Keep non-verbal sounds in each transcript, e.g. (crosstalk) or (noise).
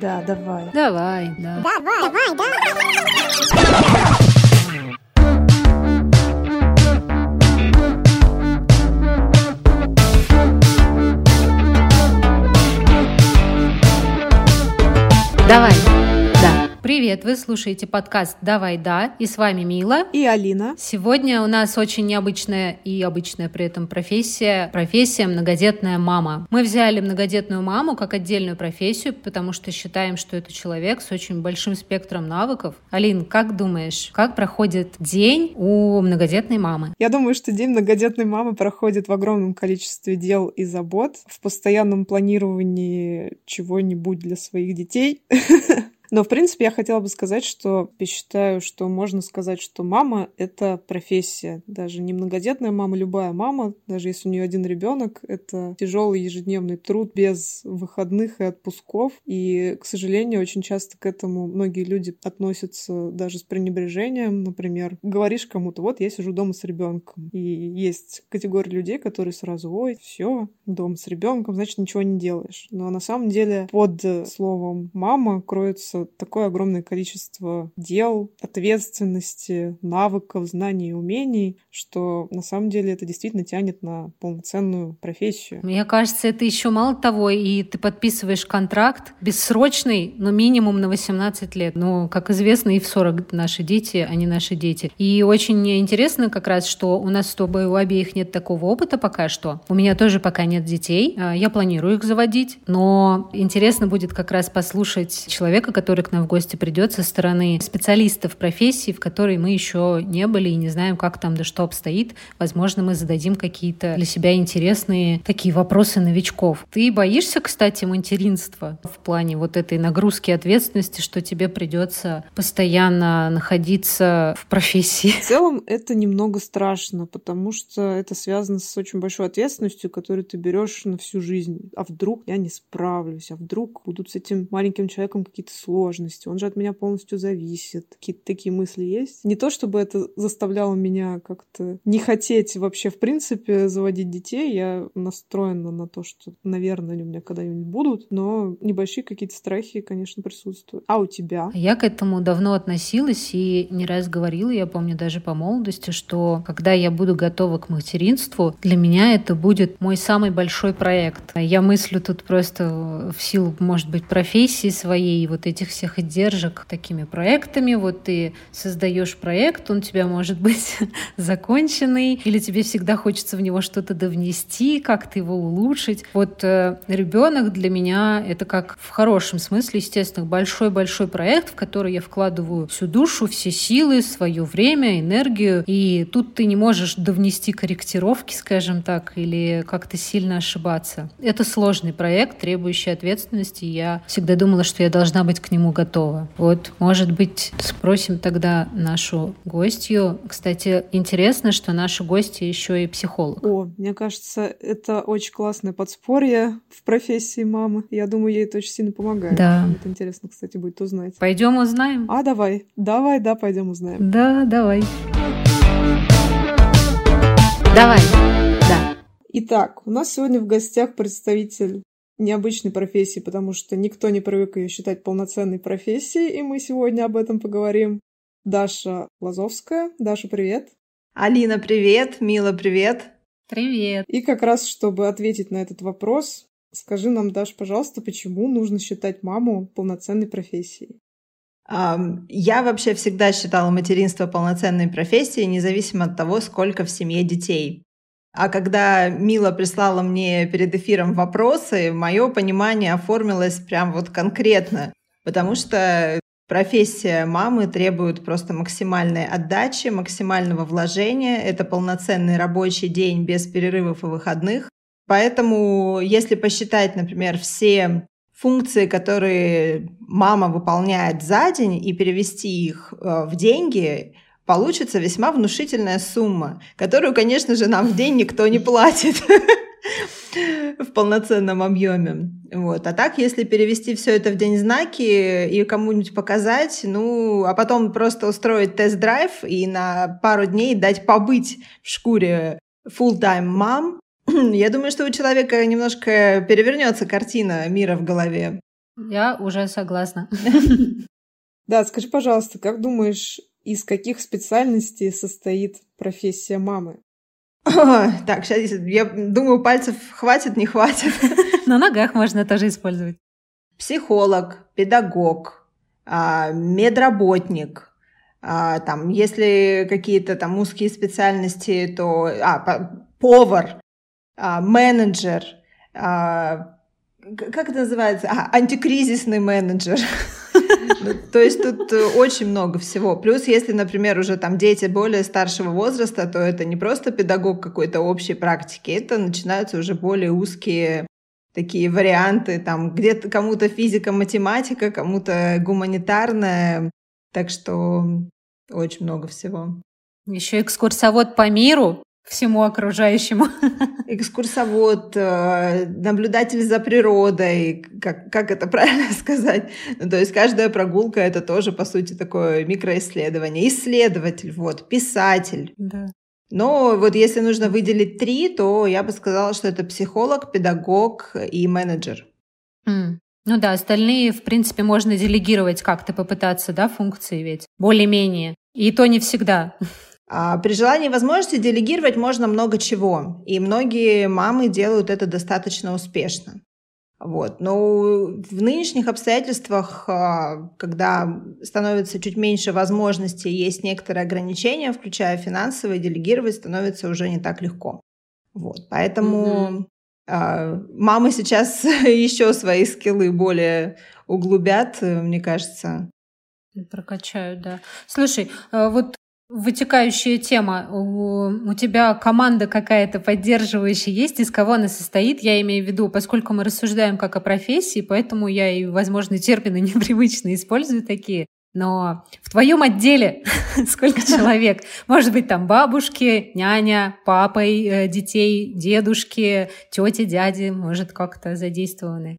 Да, давай. Давай, да. Давай, давай, да. Давай. Привет, вы слушаете подкаст «Давай, да» и с вами Мила. И Алина. Сегодня у нас очень необычная и обычная при этом профессия, профессия многодетная мама. Мы взяли многодетную маму как отдельную профессию, потому что считаем, что это человек с очень большим спектром навыков. Алин, как думаешь, как проходит день у многодетной мамы? Я думаю, что день многодетной мамы проходит в огромном количестве дел и забот, в постоянном планировании чего-нибудь для своих детей. (laughs) Но, в принципе, я хотела бы сказать, что я считаю, что можно сказать, что мама — это профессия. Даже не многодетная мама, любая мама, даже если у нее один ребенок, это тяжелый ежедневный труд без выходных и отпусков. И, к сожалению, очень часто к этому многие люди относятся даже с пренебрежением. Например, говоришь кому-то, вот я сижу дома с ребенком. И есть категория людей, которые сразу, ой, все, дома с ребенком, значит, ничего не делаешь. Но на самом деле под словом мама кроется такое огромное количество дел, ответственности, навыков, знаний и умений, что на самом деле это действительно тянет на полноценную профессию. Мне кажется, это еще мало того, и ты подписываешь контракт бессрочный, но минимум на 18 лет. Но, как известно, и в 40 наши дети, они наши дети. И очень интересно как раз, что у нас с тобой у обеих нет такого опыта пока что. У меня тоже пока нет детей. А, Я планирую их заводить, но интересно будет как раз послушать человека, который к нам в гости придет со стороны специалистов профессии, в которой мы еще не были и не знаем, как там да что обстоит. Возможно, мы зададим какие-то для себя интересные такие вопросы новичков. Ты боишься, кстати, материнства в плане вот этой нагрузки ответственности, что тебе придется постоянно находиться в профессии? В целом это немного страшно, потому что это связано с очень большой ответственностью, которую ты берешь на всю жизнь. А вдруг я не справлюсь? А вдруг будут с этим маленьким человеком какие-то сложности? Он же от меня полностью зависит. Какие-то такие мысли есть. Не то, чтобы это заставляло меня как-то не хотеть вообще в принципе заводить детей. Я настроена на то, что, наверное, они у меня когда-нибудь будут, но небольшие какие-то страхи, конечно, присутствуют. А у тебя? Я к этому давно относилась и не раз говорила, я помню даже по молодости, что когда я буду готова к материнству, для меня это будет мой самый большой проект. Я мыслю тут просто в силу, может быть, профессии своей, вот этих всех издержек такими проектами. Вот ты создаешь проект, он у тебя может быть (laughs) законченный, или тебе всегда хочется в него что-то довнести, как-то его улучшить. Вот э, ребенок для меня это как в хорошем смысле, естественно, большой-большой проект, в который я вкладываю всю душу, все силы, свое время, энергию. И тут ты не можешь довнести корректировки, скажем так, или как-то сильно ошибаться. Это сложный проект, требующий ответственности. Я всегда думала, что я должна быть к нему готова. Вот, может быть, спросим тогда нашу гостью. Кстати, интересно, что наша гостья еще и психолог. О, мне кажется, это очень классное подспорье в профессии мамы. Я думаю, ей это очень сильно помогает. Да. Это интересно, кстати, будет узнать. Пойдем узнаем? А, давай. Давай, да, пойдем узнаем. Да, давай. Давай. Да. Итак, у нас сегодня в гостях представитель необычной профессии, потому что никто не привык ее считать полноценной профессией, и мы сегодня об этом поговорим. Даша Лазовская. Даша, привет. Алина, привет. Мила, привет. Привет. И как раз, чтобы ответить на этот вопрос, скажи нам, Даша, пожалуйста, почему нужно считать маму полноценной профессией? Я вообще всегда считала материнство полноценной профессией, независимо от того, сколько в семье детей. А когда Мила прислала мне перед эфиром вопросы, мое понимание оформилось прям вот конкретно, потому что профессия мамы требует просто максимальной отдачи, максимального вложения. Это полноценный рабочий день без перерывов и выходных. Поэтому, если посчитать, например, все функции, которые мама выполняет за день, и перевести их э, в деньги, получится весьма внушительная сумма, которую, конечно же, нам в день никто не платит (laughs) в полноценном объеме. Вот. А так, если перевести все это в день знаки и кому-нибудь показать, ну, а потом просто устроить тест-драйв и на пару дней дать побыть в шкуре full-time мам, (clears throat) я думаю, что у человека немножко перевернется картина мира в голове. Я уже согласна. (laughs) Да, скажи, пожалуйста, как думаешь, из каких специальностей состоит профессия мамы? Так, сейчас я думаю, пальцев хватит, не хватит. На ногах можно тоже использовать. Психолог, педагог, а, медработник, а, там, если какие-то там узкие специальности, то а, повар, а, менеджер, как это называется? А, антикризисный менеджер. (laughs) То есть тут э, очень много всего. Плюс, если, например, уже там дети более старшего возраста, то это не просто педагог какой-то общей практики, это начинаются уже более узкие такие варианты, там где-то кому-то физика, математика, кому-то гуманитарная. Так что очень много всего. Еще экскурсовод по миру всему окружающему. (laughs) Экскурсовод, э, наблюдатель за природой, как, как это правильно (laughs) сказать? Ну, то есть каждая прогулка — это тоже, по сути, такое микроисследование. Исследователь, вот, писатель. Да. Но вот если нужно выделить три, то я бы сказала, что это психолог, педагог и менеджер. Mm. Ну да, остальные, в принципе, можно делегировать как-то, попытаться, да, функции ведь, более-менее. И то не всегда. (laughs) А при желании и возможности делегировать можно много чего, и многие мамы делают это достаточно успешно. Вот. Но в нынешних обстоятельствах, а, когда становится чуть меньше возможностей, есть некоторые ограничения, включая финансовые, делегировать становится уже не так легко. Вот. Поэтому mm-hmm. мамы сейчас (laughs) еще свои скиллы более углубят, мне кажется. Прокачают, да. Слушай, а вот Вытекающая тема. У, у тебя команда какая-то поддерживающая есть? Из кого она состоит? Я имею в виду, поскольку мы рассуждаем как о профессии, поэтому я и, возможно, термины (laughs) непривычно использую такие. Но в твоем отделе (laughs) сколько (laughs) человек? Может быть, там бабушки, няня, папой э, детей, дедушки, тети, дяди, может, как-то задействованы?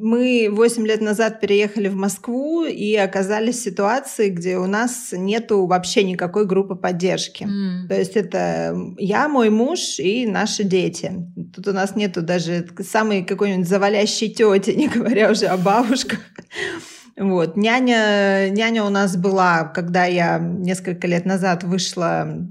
Мы 8 лет назад переехали в Москву и оказались в ситуации, где у нас нету вообще никакой группы поддержки. Mm. То есть это я, мой муж и наши дети. Тут у нас нету даже самой какой-нибудь завалящей тети, (laughs) не говоря уже о бабушках. Вот. Няня, няня у нас была, когда я несколько лет назад вышла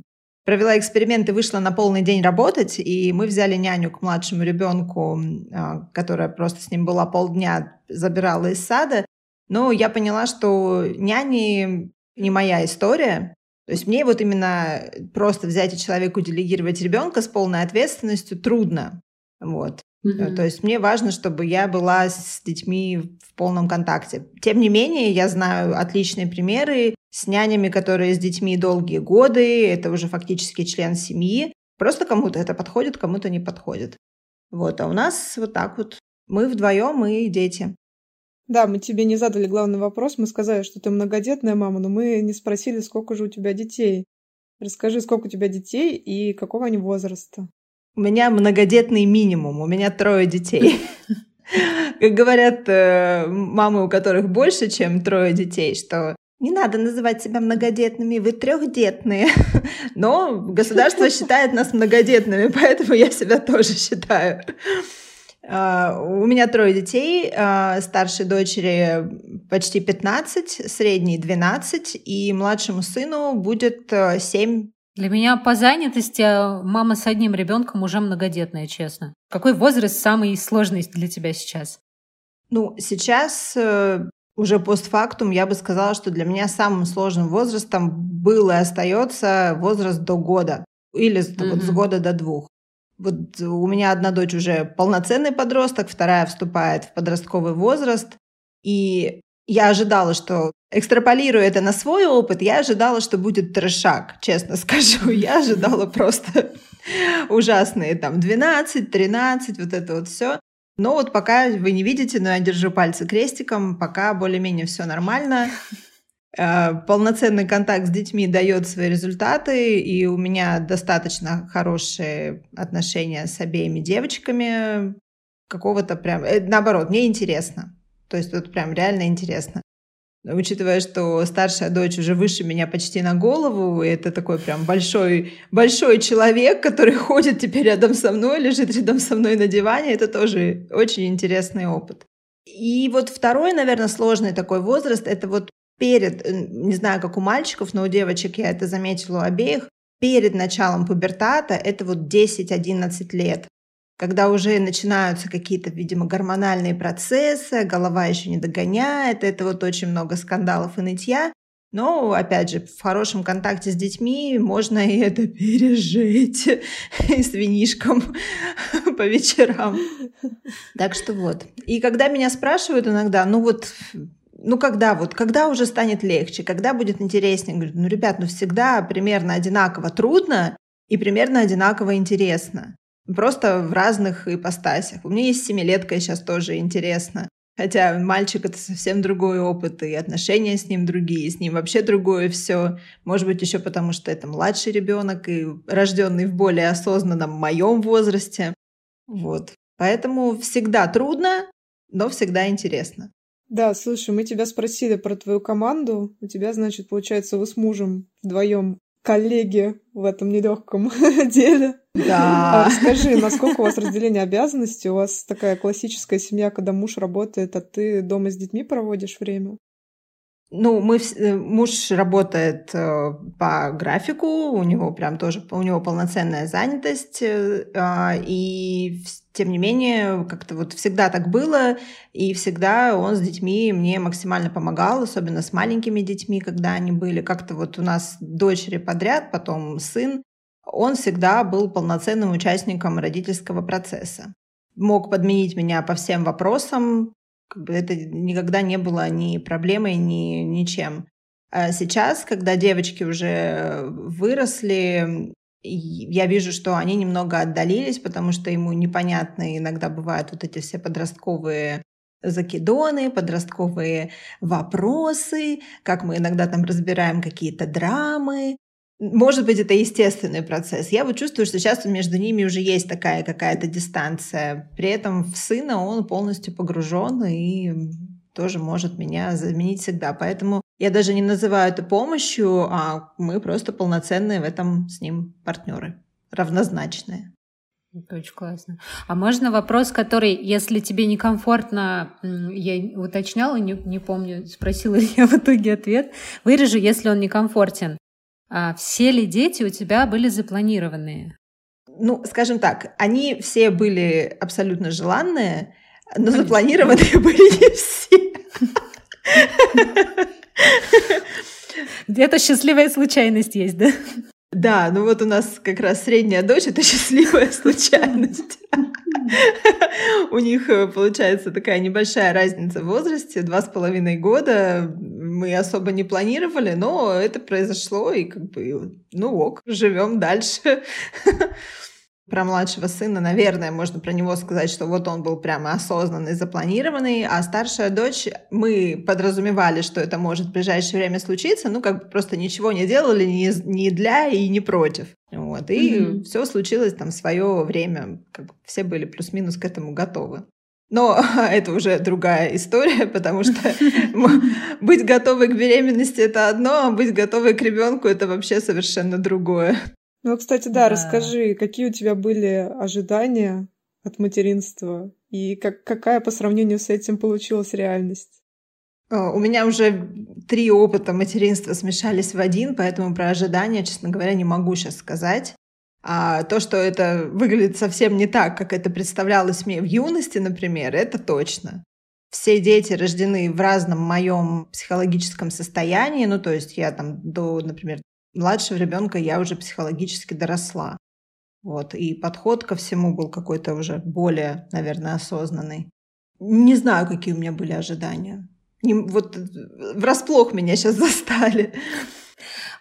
провела эксперимент и вышла на полный день работать, и мы взяли няню к младшему ребенку, а, которая просто с ним была полдня, забирала из сада. Но я поняла, что няни не моя история. То есть мне вот именно просто взять и человеку делегировать ребенка с полной ответственностью трудно. Вот. Mm-hmm. То есть мне важно, чтобы я была с детьми в полном контакте. Тем не менее, я знаю отличные примеры с нянями, которые с детьми долгие годы, это уже фактически член семьи. Просто кому-то это подходит, кому-то не подходит. Вот, а у нас вот так вот. Мы вдвоем и дети. Да, мы тебе не задали главный вопрос. Мы сказали, что ты многодетная мама, но мы не спросили, сколько же у тебя детей. Расскажи, сколько у тебя детей и какого они возраста. У меня многодетный минимум, у меня трое детей. (laughs) Как говорят э, мамы, у которых больше, чем трое детей, что не надо называть себя многодетными, вы трехдетные. (laughs) Но государство (laughs) считает нас многодетными, поэтому я себя тоже считаю. А, у меня трое детей, а, старшей дочери почти 15, средней 12, и младшему сыну будет 7 э, для меня по занятости а, мама с одним ребенком уже многодетная, честно. Какой возраст самый сложный для тебя сейчас? Ну, сейчас э, уже постфактум я бы сказала, что для меня самым сложным возрастом был и остается возраст до года или mm-hmm. вот с года до двух. Вот у меня одна дочь уже полноценный подросток, вторая вступает в подростковый возраст, и я ожидала, что экстраполируя это на свой опыт, я ожидала, что будет трешак, честно (laughs) скажу. Я ожидала просто (laughs) ужасные там 12, 13, вот это вот все. Но вот пока вы не видите, но я держу пальцы крестиком, пока более-менее все нормально. Э, полноценный контакт с детьми дает свои результаты, и у меня достаточно хорошие отношения с обеими девочками. Какого-то прям... Э, наоборот, мне интересно. То есть вот прям реально интересно. Учитывая, что старшая дочь уже выше меня почти на голову, и это такой прям большой, большой человек, который (laughs) ходит теперь рядом со мной, лежит рядом со мной на диване, это тоже очень интересный опыт. И вот второй, наверное, сложный такой возраст, это вот перед, э, не знаю, как у мальчиков, но у девочек я это заметила у обеих, перед началом пубертата, это вот 10-11 лет, когда уже начинаются какие-то, видимо, гормональные процессы, голова еще не догоняет, это вот очень много скандалов и нытья. Но, опять же, в хорошем контакте с детьми можно и это пережить (laughs) и с винишком (laughs) по вечерам. Так что вот. И когда меня спрашивают иногда, ну вот ну когда вот, когда уже станет легче, когда будет интереснее? Говорю, ну, ребят, ну всегда примерно одинаково трудно и примерно одинаково интересно. Просто в разных ипостасях. У меня есть семилетка, и сейчас тоже интересно. Хотя мальчик это совсем другой опыт, и отношения с ним другие, с ним вообще другое все. Может быть, еще потому, что это младший ребенок и рожденный в более осознанном моем возрасте. Вот. Поэтому всегда трудно, но всегда интересно. Да, слушай, мы тебя спросили про твою команду. У тебя, значит, получается, вы с мужем вдвоем коллеги в этом нелегком (laughs) деле. Да. А расскажи, насколько у вас разделение обязанностей? У вас такая классическая семья, когда муж работает, а ты дома с детьми проводишь время? Ну, мы, э, муж работает э, по графику, у него прям тоже, у него полноценная занятость, э, а, и тем не менее, как-то вот всегда так было, и всегда он с детьми мне максимально помогал, особенно с маленькими детьми, когда они были. Как-то вот у нас дочери подряд, потом сын, он всегда был полноценным участником родительского процесса. Мог подменить меня по всем вопросам, как бы это никогда не было ни проблемой, ни ничем. А сейчас, когда девочки уже выросли, я вижу, что они немного отдалились, потому что ему непонятны иногда бывают вот эти все подростковые закидоны, подростковые вопросы, как мы иногда там разбираем какие-то драмы. Может быть, это естественный процесс. Я вот чувствую, что сейчас между ними уже есть такая какая-то дистанция. При этом в сына он полностью погружен и тоже может меня заменить всегда. Поэтому я даже не называю это помощью, а мы просто полноценные в этом с ним партнеры, равнозначные. Это очень классно. А можно вопрос, который, если тебе некомфортно, я уточняла, не, не помню, спросила ли (laughs) я в итоге ответ, вырежу, если он некомфортен. А все ли дети у тебя были запланированные? Ну, скажем так, они все были абсолютно желанные, но Конечно. запланированные (laughs) были не все. (laughs) Где-то счастливая случайность есть, да? Да, ну вот у нас как раз средняя дочь — это счастливая (laughs) случайность. У них э, получается такая небольшая разница в возрасте, два с половиной года. Мы особо не планировали, но это произошло, и как бы, ну ок, живем дальше. (laughs) Про младшего сына, наверное, можно про него сказать, что вот он был прямо осознанный, запланированный, а старшая дочь, мы подразумевали, что это может в ближайшее время случиться, ну, как бы просто ничего не делали ни, ни для и не против. Вот, и mm-hmm. все случилось там в свое время, как бы все были плюс-минус к этому готовы. Но (laughs) это уже другая история, (laughs) потому что быть готовой к беременности это одно, а быть готовой к ребенку это вообще совершенно другое. Ну, кстати, да, да, расскажи, какие у тебя были ожидания от материнства и как, какая по сравнению с этим получилась реальность? У меня уже три опыта материнства смешались в один, поэтому про ожидания, честно говоря, не могу сейчас сказать. А то, что это выглядит совсем не так, как это представлялось мне в юности, например, это точно. Все дети рождены в разном моем психологическом состоянии, ну, то есть я там до, например, младшего ребенка я уже психологически доросла. Вот, и подход ко всему был какой-то уже более, наверное, осознанный. Не знаю, какие у меня были ожидания. Не, вот врасплох меня сейчас (laughs) застали.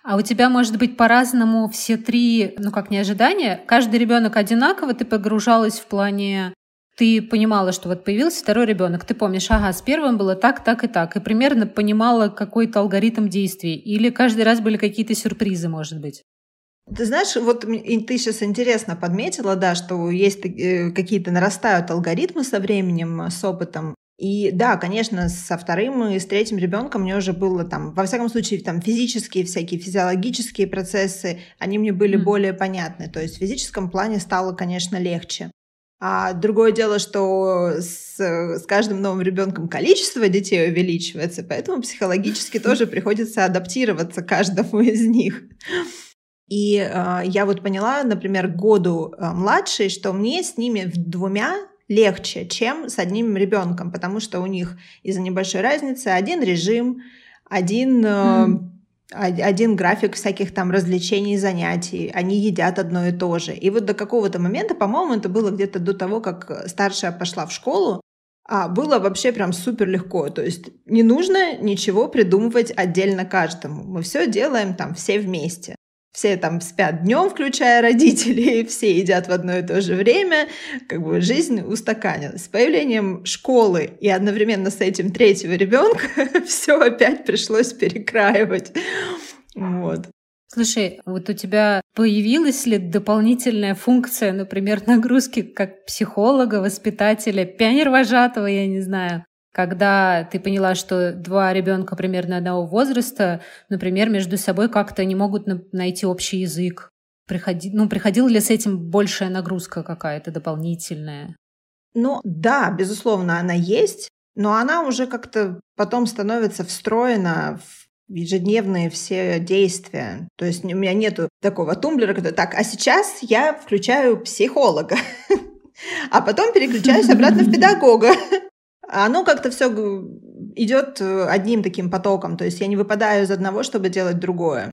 А у тебя, может быть, по-разному все три, ну как не ожидания? Каждый ребенок одинаково, ты погружалась в плане ты понимала, что вот появился второй ребенок, ты помнишь, ага, с первым было так, так и так, и примерно понимала какой-то алгоритм действий, или каждый раз были какие-то сюрпризы, может быть? Ты знаешь, вот ты сейчас интересно подметила, да, что есть э, какие-то нарастают алгоритмы со временем, с опытом. И да, конечно, со вторым и с третьим ребенком мне уже было там, во всяком случае, там физические всякие физиологические процессы, они мне были mm. более понятны. То есть в физическом плане стало, конечно, легче. А другое дело, что с, с каждым новым ребенком количество детей увеличивается, поэтому психологически тоже (laughs) приходится адаптироваться каждому из них. И э, я вот поняла, например, году э, младшей, что мне с ними двумя легче, чем с одним ребенком, потому что у них из-за небольшой разницы один режим, один, mm. Один график всяких там развлечений, занятий, они едят одно и то же. И вот до какого-то момента, по-моему, это было где-то до того, как старшая пошла в школу, а было вообще прям супер легко. То есть не нужно ничего придумывать отдельно каждому. Мы все делаем там все вместе все там спят днем, включая родителей, (laughs) все едят в одно и то же время, как бы жизнь устаканилась. С появлением школы и одновременно с этим третьего ребенка (laughs) все опять пришлось перекраивать. Вот. Слушай, вот у тебя появилась ли дополнительная функция, например, нагрузки как психолога, воспитателя, пионер-вожатого, я не знаю, когда ты поняла, что два ребенка примерно одного возраста, например, между собой как-то не могут найти общий язык? Приходи, ну, приходила ли с этим большая нагрузка какая-то дополнительная? Ну да, безусловно, она есть, но она уже как-то потом становится встроена в ежедневные все действия. То есть у меня нету такого тумблера, который так, а сейчас я включаю психолога, (laughs) а потом переключаюсь обратно в (laughs) педагога. Оно как-то все идет э, одним таким потоком. То есть я не выпадаю из одного, чтобы делать другое.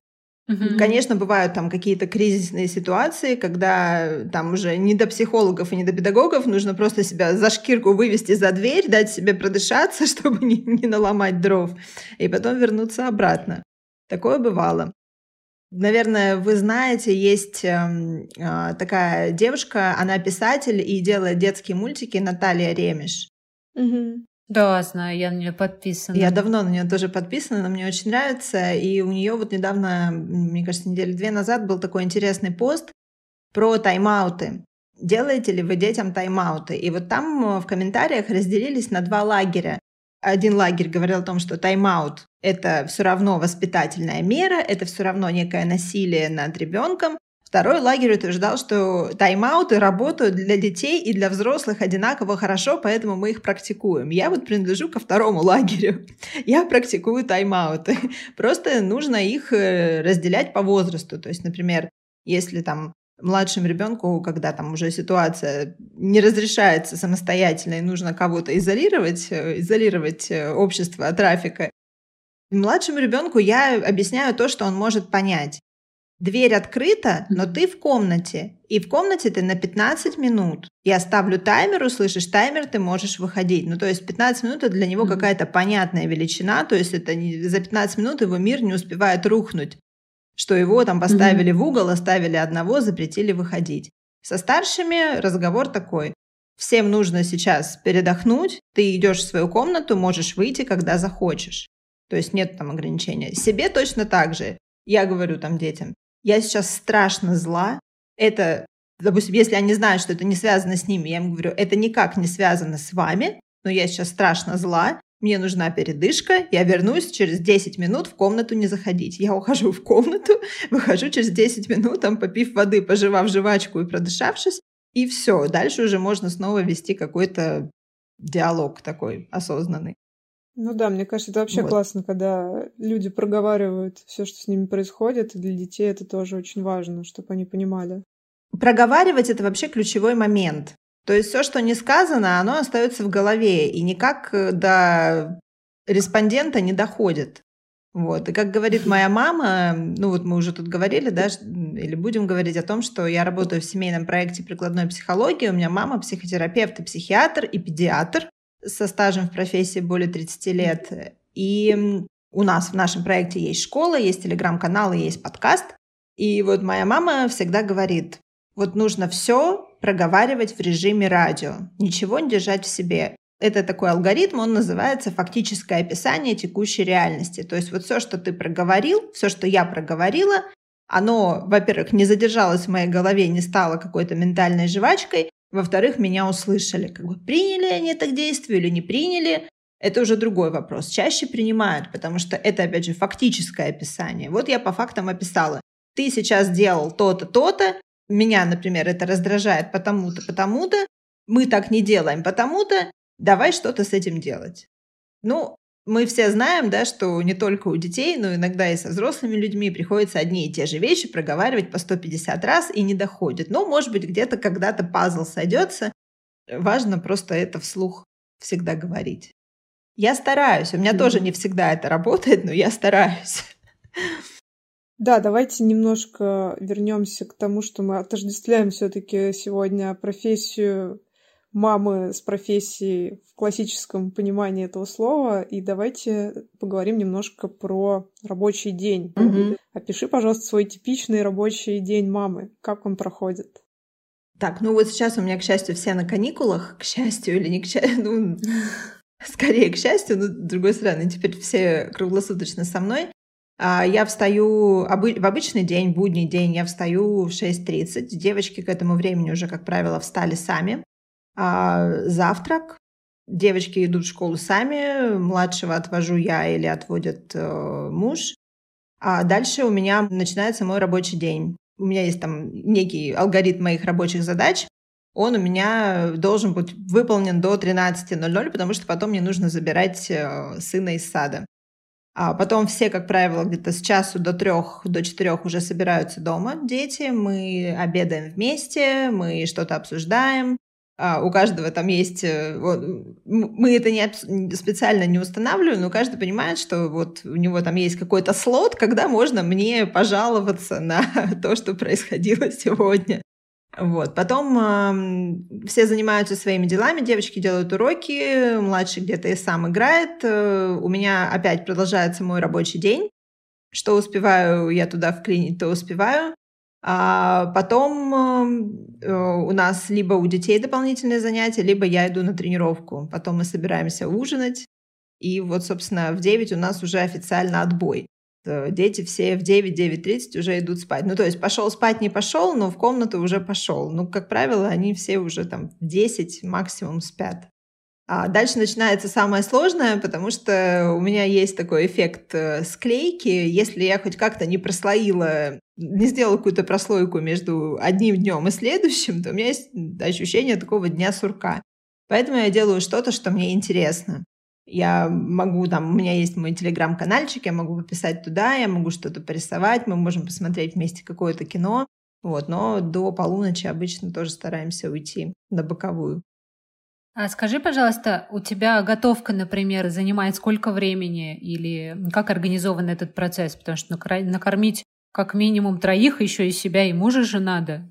Угу. Конечно, бывают там какие-то кризисные ситуации, когда там уже не до психологов и не до педагогов, нужно просто себя за шкирку вывести за дверь, дать себе продышаться, (laughs) чтобы не, не наломать дров, и потом вернуться обратно. Такое бывало. Наверное, вы знаете, есть э, э, такая девушка, она писатель и делает детские мультики, Наталья Ремеш. Угу. Да, знаю, я на нее подписана. Я давно на нее тоже подписана, она мне очень нравится. И у нее вот недавно, мне кажется, недели две назад был такой интересный пост про тайм-ауты. Делаете ли вы детям тайм-ауты? И вот там э, в комментариях разделились на два лагеря. Один лагерь говорил о том, что тайм-аут – это все равно воспитательная мера, это все равно некое насилие над ребенком, Второй лагерь утверждал, что тайм-ауты работают для детей и для взрослых одинаково хорошо, поэтому мы их практикуем. Я вот принадлежу ко второму лагерю. (laughs) Я практикую тайм-ауты. (laughs) Просто нужно их э, разделять по возрасту. То есть, например, если там младшему ребенку, когда там уже ситуация не разрешается самостоятельно и нужно кого-то изолировать, э, изолировать э, общество от трафика, младшему ребенку я объясняю то, что он может понять. Дверь открыта, но ты в комнате. И в комнате ты на 15 минут. Я ставлю таймер, услышишь таймер, ты можешь выходить. Ну, то есть 15 минут это для него какая-то понятная величина. То есть это не, за 15 минут его мир не успевает рухнуть. Что его там поставили в угол, оставили одного, запретили выходить. Со старшими разговор такой. Всем нужно сейчас передохнуть. Ты идешь в свою комнату, можешь выйти, когда захочешь. То есть нет там ограничения. Себе точно так же. Я говорю там детям, я сейчас страшно зла, это, допустим, если они знают, что это не связано с ними, я им говорю, это никак не связано с вами, но я сейчас страшно зла, мне нужна передышка, я вернусь через 10 минут, в комнату не заходить. Я ухожу в комнату, (laughs) выхожу через 10 минут, там, попив воды, пожевав жвачку и продышавшись, и все. Дальше уже можно снова вести какой-то диалог такой осознанный. Ну да, мне кажется, это вообще вот. классно, когда люди проговаривают все, что с ними происходит, и для детей это тоже очень важно, чтобы они понимали. Проговаривать это вообще ключевой момент. То есть все, что не сказано, оно остается в голове и никак э, до респондента не доходит. Вот. И как говорит (laughs) моя мама, ну вот мы уже тут говорили, да, или будем говорить о том, что я работаю в семейном проекте прикладной психологии, у меня мама психотерапевт и психиатр и педиатр, со стажем в профессии более 30 лет. И у нас в нашем проекте есть школа, есть телеграм-канал и есть подкаст. И вот моя мама всегда говорит, вот нужно все проговаривать в режиме радио, ничего не держать в себе. Это такой алгоритм, он называется фактическое описание текущей реальности. То есть вот все, что ты проговорил, все, что я проговорила, оно, во-первых, не задержалось в моей голове, не стало какой-то ментальной жвачкой, во-вторых, меня услышали. Как бы приняли они это к действию или не приняли, это уже другой вопрос. Чаще принимают, потому что это, опять же, фактическое описание. Вот я по фактам описала. Ты сейчас делал то-то, то-то, меня, например, это раздражает потому-то, потому-то, мы так не делаем, потому-то давай что-то с этим делать. Ну, мы все знаем, да, что не только у детей, но иногда и со взрослыми людьми приходится одни и те же вещи проговаривать по 150 раз и не доходит. Но, может быть, где-то когда-то пазл сойдется. Важно просто это вслух всегда говорить. Я стараюсь. У меня mm-hmm. тоже не всегда это работает, но я стараюсь. Да, давайте немножко вернемся к тому, что мы отождествляем все-таки сегодня профессию мамы с профессией в классическом понимании этого слова. И давайте поговорим немножко про рабочий день. Угу. Опиши, пожалуйста, свой типичный рабочий день мамы. Как он проходит? Так, ну вот сейчас у меня, к счастью, все на каникулах. К счастью или не к счастью, ну, (laughs) скорее к счастью, но с другой стороны, теперь все круглосуточно со мной. А, я встаю в обычный день, будний день, я встаю в 6.30. Девочки к этому времени уже, как правило, встали сами. А, завтрак. Девочки идут в школу сами, младшего отвожу я или отводит э, муж. А дальше у меня начинается мой рабочий день. У меня есть там некий алгоритм моих рабочих задач. Он у меня должен быть выполнен до 13.00, потому что потом мне нужно забирать э, сына из сада. А потом все, как правило, где-то с часу до трех, до четырех уже собираются дома дети. Мы обедаем вместе, мы что-то обсуждаем. А, у каждого там есть... Э, вот, мы это не, специально не устанавливаем, но каждый понимает, что вот у него там есть какой-то слот, когда можно мне пожаловаться на (laughs) то, что происходило сегодня. Вот. Потом э, все занимаются своими делами, девочки делают уроки, младший где-то и сам играет. Э, у меня опять продолжается мой рабочий день. Что успеваю я туда вклинить, то успеваю. А потом э, у нас либо у детей дополнительные занятия, либо я иду на тренировку. Потом мы собираемся ужинать. И вот, собственно, в 9 у нас уже официально отбой. Э, дети все в 9-9.30 уже идут спать. Ну, то есть пошел спать не пошел, но в комнату уже пошел. Ну, как правило, они все уже там в 10 максимум спят. А дальше начинается самое сложное, потому что у меня есть такой эффект э, склейки. Если я хоть как-то не прослоила, не сделала какую-то прослойку между одним днем и следующим, то у меня есть ощущение такого дня сурка. Поэтому я делаю что-то, что мне интересно. Я могу, там, у меня есть мой телеграм-канальчик, я могу пописать туда, я могу что-то порисовать, мы можем посмотреть вместе какое-то кино. Вот, но до полуночи обычно тоже стараемся уйти на боковую. А скажи, пожалуйста, у тебя готовка, например, занимает сколько времени или как организован этот процесс? Потому что накормить как минимум троих еще и себя, и мужа же надо.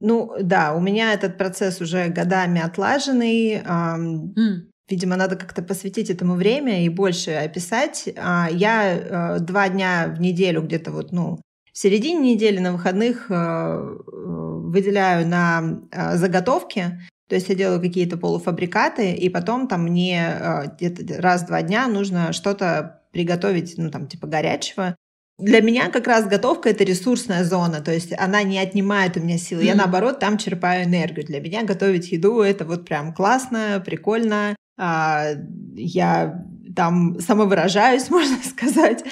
Ну да, у меня этот процесс уже годами отлаженный. Mm. Видимо, надо как-то посвятить этому время и больше описать. А, я э, два дня в неделю где-то вот, ну, в середине недели на выходных э, э, выделяю на заготовки. То есть я делаю какие-то полуфабрикаты, и потом там мне э, где-то раз-два дня нужно что-то приготовить, ну там типа горячего. Для меня как раз готовка это ресурсная зона, то есть она не отнимает у меня силы. Mm-hmm. Я наоборот там черпаю энергию. Для меня готовить еду это вот прям классно, прикольно. А, я там самовыражаюсь, (laughs) можно сказать.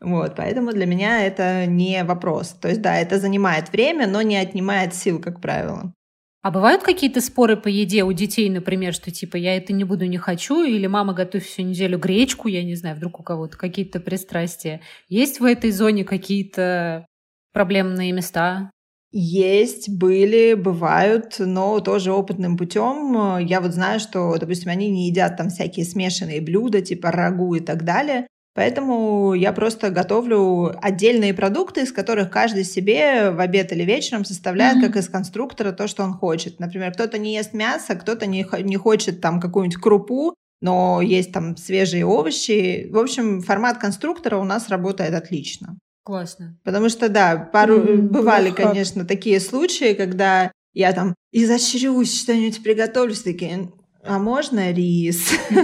Вот, поэтому для меня это не вопрос. То есть, да, это занимает время, но не отнимает сил, как правило. А бывают какие-то споры по еде у детей, например, что типа я это не буду, не хочу, или мама готовит всю неделю гречку, я не знаю, вдруг у кого-то какие-то пристрастия. Есть в этой зоне какие-то проблемные места? Есть, были, бывают, но тоже опытным путем. Я вот знаю, что, допустим, они не едят там всякие смешанные блюда, типа рагу и так далее. Поэтому я просто готовлю отдельные продукты, из которых каждый себе в обед или вечером составляет, mm-hmm. как из конструктора, то, что он хочет. Например, кто-то не ест мясо, кто-то не, не хочет там какую-нибудь крупу, но есть там свежие овощи. В общем, формат конструктора у нас работает отлично. Классно. Потому что, да, пару mm-hmm. бывали, конечно, такие случаи, когда я там изощрюсь, что-нибудь приготовлю, такие, а можно рис? (laughs)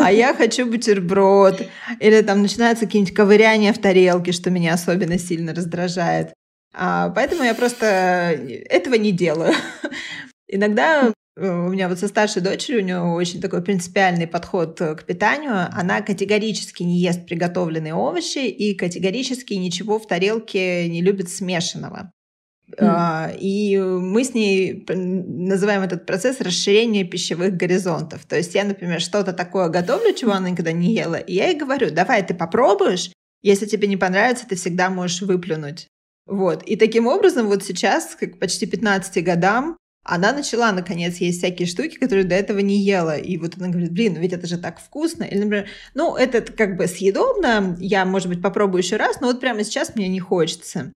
А я хочу бутерброд. Или там начинаются какие-нибудь ковыряния в тарелке, что меня особенно сильно раздражает. А, поэтому я просто этого не делаю. (laughs) Иногда э, у меня вот со старшей дочерью, у нее очень такой принципиальный подход к питанию. Она категорически не ест приготовленные овощи и категорически ничего в тарелке не любит смешанного. Mm. И мы с ней называем этот процесс расширение пищевых горизонтов. То есть я, например, что-то такое готовлю, чего она никогда не ела, и я ей говорю, давай ты попробуешь, если тебе не понравится, ты всегда можешь выплюнуть. Вот. И таким образом вот сейчас, как почти 15 годам, она начала, наконец, есть всякие штуки, которые до этого не ела. И вот она говорит, блин, ну ведь это же так вкусно. Или, например, ну, это как бы съедобно, я, может быть, попробую еще раз, но вот прямо сейчас мне не хочется.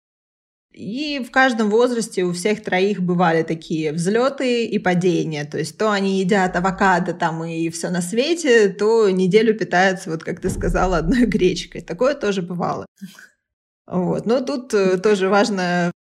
И в каждом возрасте у всех троих бывали такие взлеты и падения. То есть то они едят авокадо там и все на свете, то неделю питаются, вот как ты сказала, одной (laughs) гречкой. Такое тоже бывало. Вот. Но тут э, тоже важно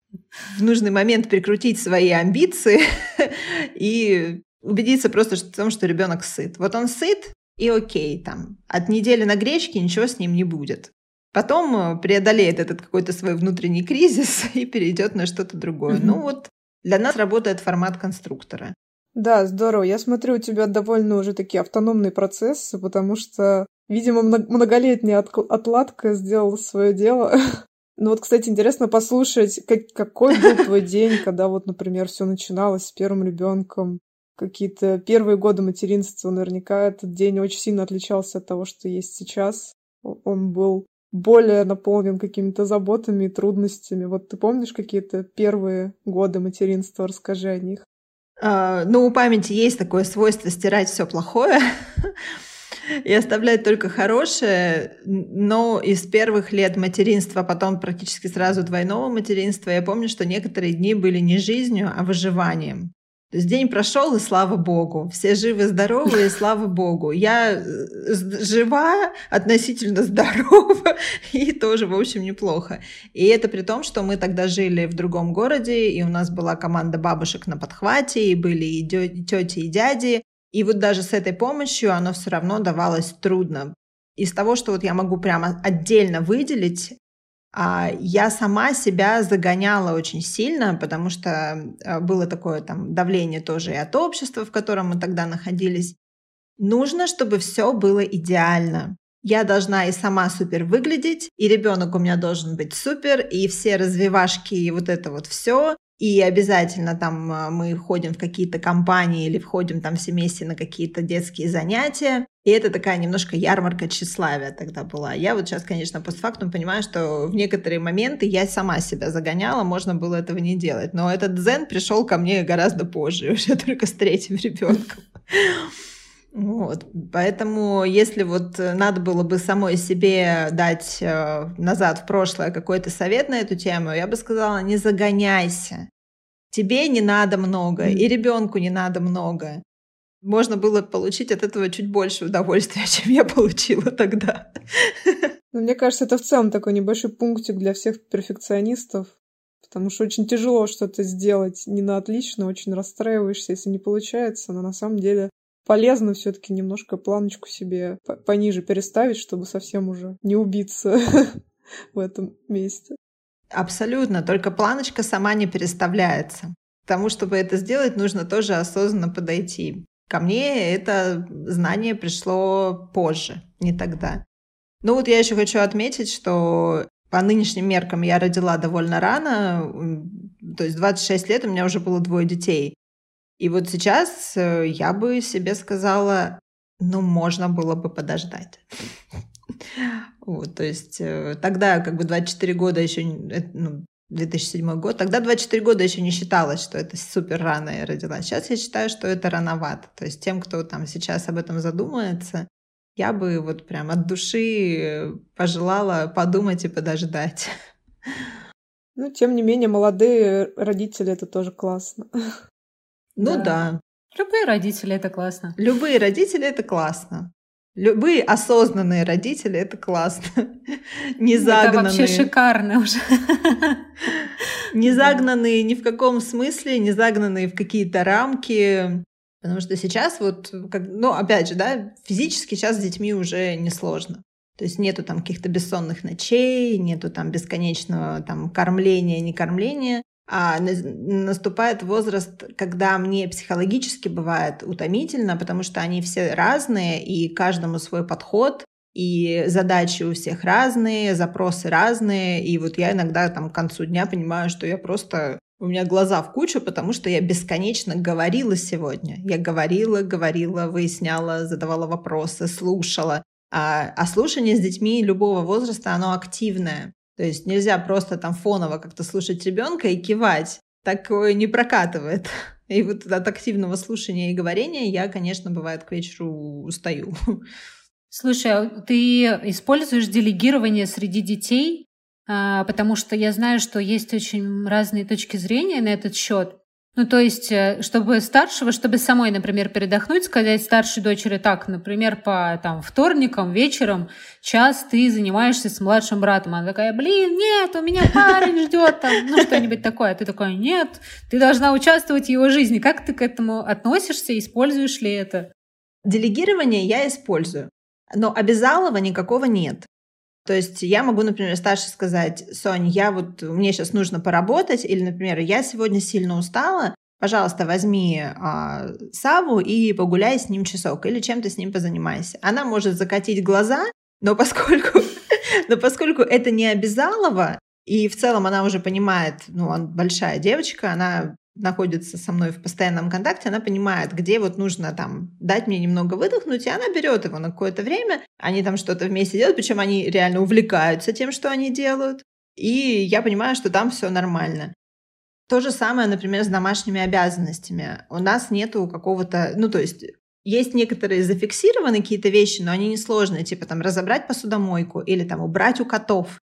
в нужный момент прикрутить свои амбиции (laughs) и убедиться просто в том, что ребенок сыт. Вот он сыт, и окей, там, от недели на гречке ничего с ним не будет. Потом э, преодолеет этот какой-то свой внутренний кризис (laughs) и перейдет на что-то другое. Mm-hmm. Ну вот для нас работает формат конструктора. Да, здорово. Я смотрю, у тебя довольно уже такие автономные процессы, потому что, видимо, многолетняя отладка сделала свое дело. (laughs) Ну вот, кстати, интересно послушать, как, какой был твой день, когда вот, например, все начиналось с первым ребенком, какие-то первые годы материнства. Наверняка этот день очень сильно отличался от того, что есть сейчас. Он был более наполнен какими-то заботами и трудностями. Вот ты помнишь какие-то первые годы материнства? Расскажи о них. А, ну, у памяти есть такое свойство стирать все плохое (laughs) и оставлять только хорошее. Но из первых лет материнства, потом практически сразу двойного материнства, я помню, что некоторые дни были не жизнью, а выживанием. То есть день прошел, и слава богу. Все живы, здоровы, и (laughs) слава богу. Я э, жива, относительно здорова, (laughs) и тоже, в общем, неплохо. И это при том, что мы тогда жили в другом городе, и у нас была команда бабушек на подхвате, и были и тети, и дяди. И вот даже с этой помощью оно все равно давалось трудно. Из того, что вот я могу прямо отдельно выделить, я сама себя загоняла очень сильно, потому что а, было такое там давление тоже и от общества, в котором мы тогда находились. Нужно, чтобы все было идеально. Я должна и сама супер выглядеть, и ребенок у меня должен быть супер, и все развивашки, и вот это вот все. И обязательно там а, мы ходим в какие-то компании или входим там все вместе на какие-то детские занятия. И это такая немножко ярмарка тщеславия тогда была. Я вот сейчас, конечно, постфактум понимаю, что в некоторые моменты я сама себя загоняла, можно было этого не делать. Но этот дзен пришел ко мне гораздо позже, (laughs) уже только с третьим ребенком. Вот. Поэтому, если вот надо было бы самой себе дать э, назад в прошлое какой-то совет на эту тему, я бы сказала, не загоняйся. Тебе не надо много, и ребенку не надо много. Можно было получить от этого чуть больше удовольствия, (laughs) чем я получила тогда. Ну, мне кажется, это в целом такой небольшой пунктик для всех перфекционистов, потому что очень тяжело что-то сделать не на отлично, очень расстраиваешься, если не получается, но на самом деле полезно все-таки немножко планочку себе пониже переставить, чтобы совсем уже не убиться (laughs) в этом месте. Абсолютно, только планочка сама не переставляется. К тому, чтобы это сделать, нужно тоже осознанно подойти. Ко мне это знание пришло позже, не тогда. Ну вот я еще хочу отметить, что по нынешним меркам я родила довольно рано, то есть 26 лет у меня уже было двое детей. И вот сейчас э, я бы себе сказала, ну, можно было бы подождать. (laughs) Вот, то есть э, тогда как бы 24 года еще, э, ну, 2007 год, тогда 24 года еще не считалось, что это супер рано я родила. Сейчас я считаю, что это рановато. То есть тем, кто там сейчас об этом задумается, я бы вот прям от души пожелала подумать и подождать. (laughs) Ну, тем не менее, молодые родители — это тоже классно. Ну да. да. Любые родители это классно. Любые родители это классно. Любые осознанные родители это классно. (laughs) Не загнанные. Это вообще шикарно уже. Не загнанные ни в каком смысле, не загнанные в какие-то рамки. Потому что сейчас вот, как, ну, опять же, да, физически сейчас с детьми уже несложно. То есть нету там каких-то бессонных ночей, нету там бесконечного там кормления, не кормления а наступает возраст, когда мне психологически бывает утомительно, потому что они все разные, и каждому свой подход, и задачи у всех разные, запросы разные, и вот я иногда там к концу дня понимаю, что я просто У меня глаза в кучу, потому что я бесконечно говорила сегодня. Я говорила, говорила, выясняла, задавала вопросы, слушала. А, а слушание с детьми любого возраста, оно активное. То есть нельзя просто там фоново как-то слушать ребенка и кивать. Такое не прокатывает. (laughs) И вот от активного слушания и говорения я, конечно, бывает к вечеру устаю. Слушай, а ты используешь делегирование среди детей? А, потому что я знаю, что есть очень разные точки зрения на этот счет. Ну, то есть, э, чтобы старшего, чтобы самой, например, передохнуть, сказать старшей дочери так, например, по там, вторникам вечером час ты занимаешься с младшим братом. Она такая, блин, нет, у меня парень ждет там, ну, что-нибудь такое. А ты такой, нет, ты должна участвовать в его жизни. Как ты к этому относишься, используешь ли это? Делегирование я использую, но обязалова никакого нет. То есть я могу, например, старше сказать, Сонь, я вот, мне сейчас нужно поработать, или, например, я сегодня сильно устала, пожалуйста, возьми а, Саву и погуляй с ним часок, или чем-то с ним позанимайся. Она может закатить глаза, но поскольку, (laughs) но поскольку это не обязалово, и в целом она уже понимает, ну, он большая девочка, она находится со мной в постоянном контакте, она понимает, где вот нужно там дать мне немного выдохнуть, и она берет его на какое-то время, они там что-то вместе делают, причем они реально увлекаются тем, что они делают, и я понимаю, что там все нормально. То же самое, например, с домашними обязанностями. У нас нету какого-то, ну то есть есть некоторые зафиксированные какие-то вещи, но они несложные, типа там разобрать посудомойку или там убрать у котов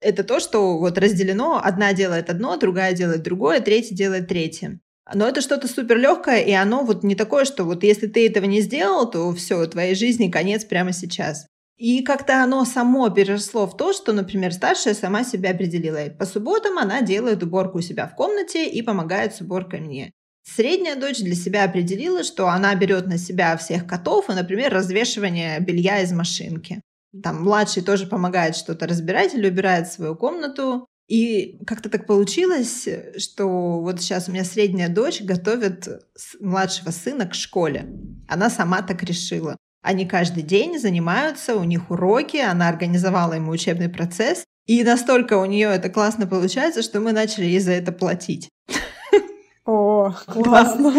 это то, что вот разделено, одна делает одно, другая делает другое, третья делает третье. Но это что-то супер легкое, и оно вот не такое, что вот если ты этого не сделал, то все, твоей жизни конец прямо сейчас. И как-то оно само переросло в то, что, например, старшая сама себя определила. По субботам она делает уборку у себя в комнате и помогает с уборкой мне. Средняя дочь для себя определила, что она берет на себя всех котов и, например, развешивание белья из машинки. Там младший тоже помогает что-то разбирать или убирает свою комнату. И как-то так получилось, что вот сейчас у меня средняя дочь готовит младшего сына к школе. Она сама так решила. Они каждый день занимаются, у них уроки, она организовала ему учебный процесс. И настолько у нее это классно получается, что мы начали ей за это платить. О, (laughs) классно.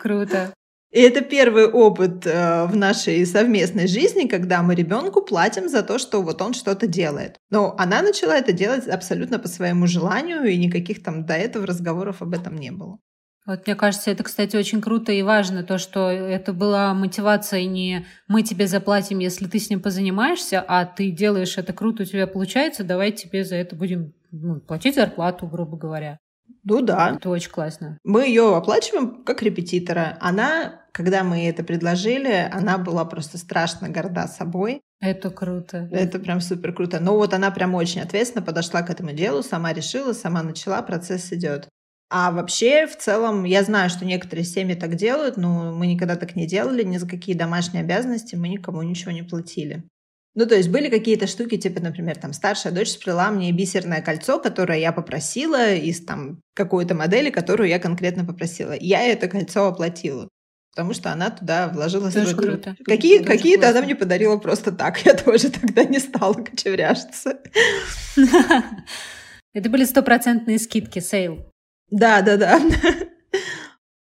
Круто. И это первый опыт э, в нашей совместной жизни, когда мы ребенку платим за то, что вот он что-то делает. Но она начала это делать абсолютно по своему желанию, и никаких там до этого разговоров об этом не было. Вот мне кажется, это, кстати, очень круто и важно, то, что это была мотивация не мы тебе заплатим, если ты с ним позанимаешься, а ты делаешь это круто, у тебя получается, давай тебе за это будем ну, платить зарплату, грубо говоря. Ну да. Это очень классно. Мы ее оплачиваем как репетитора. Она, когда мы это предложили, она была просто страшно горда собой. Это круто. Это прям супер круто. Но вот она прям очень ответственно подошла к этому делу, сама решила, сама начала, процесс идет. А вообще, в целом, я знаю, что некоторые семьи так делают, но мы никогда так не делали, ни за какие домашние обязанности мы никому ничего не платили. Ну, то есть были какие-то штуки, типа, например, там старшая дочь сплела мне бисерное кольцо, которое я попросила из там какой-то модели, которую я конкретно попросила. Я это кольцо оплатила. Потому что она туда вложила Тоже свой круто. труд. Какие, Тоже какие-то классно. она мне подарила просто так. (laughs) Я тоже тогда не стала кочевряжиться. (laughs) Это были стопроцентные скидки, sale. Да, да, да. (laughs)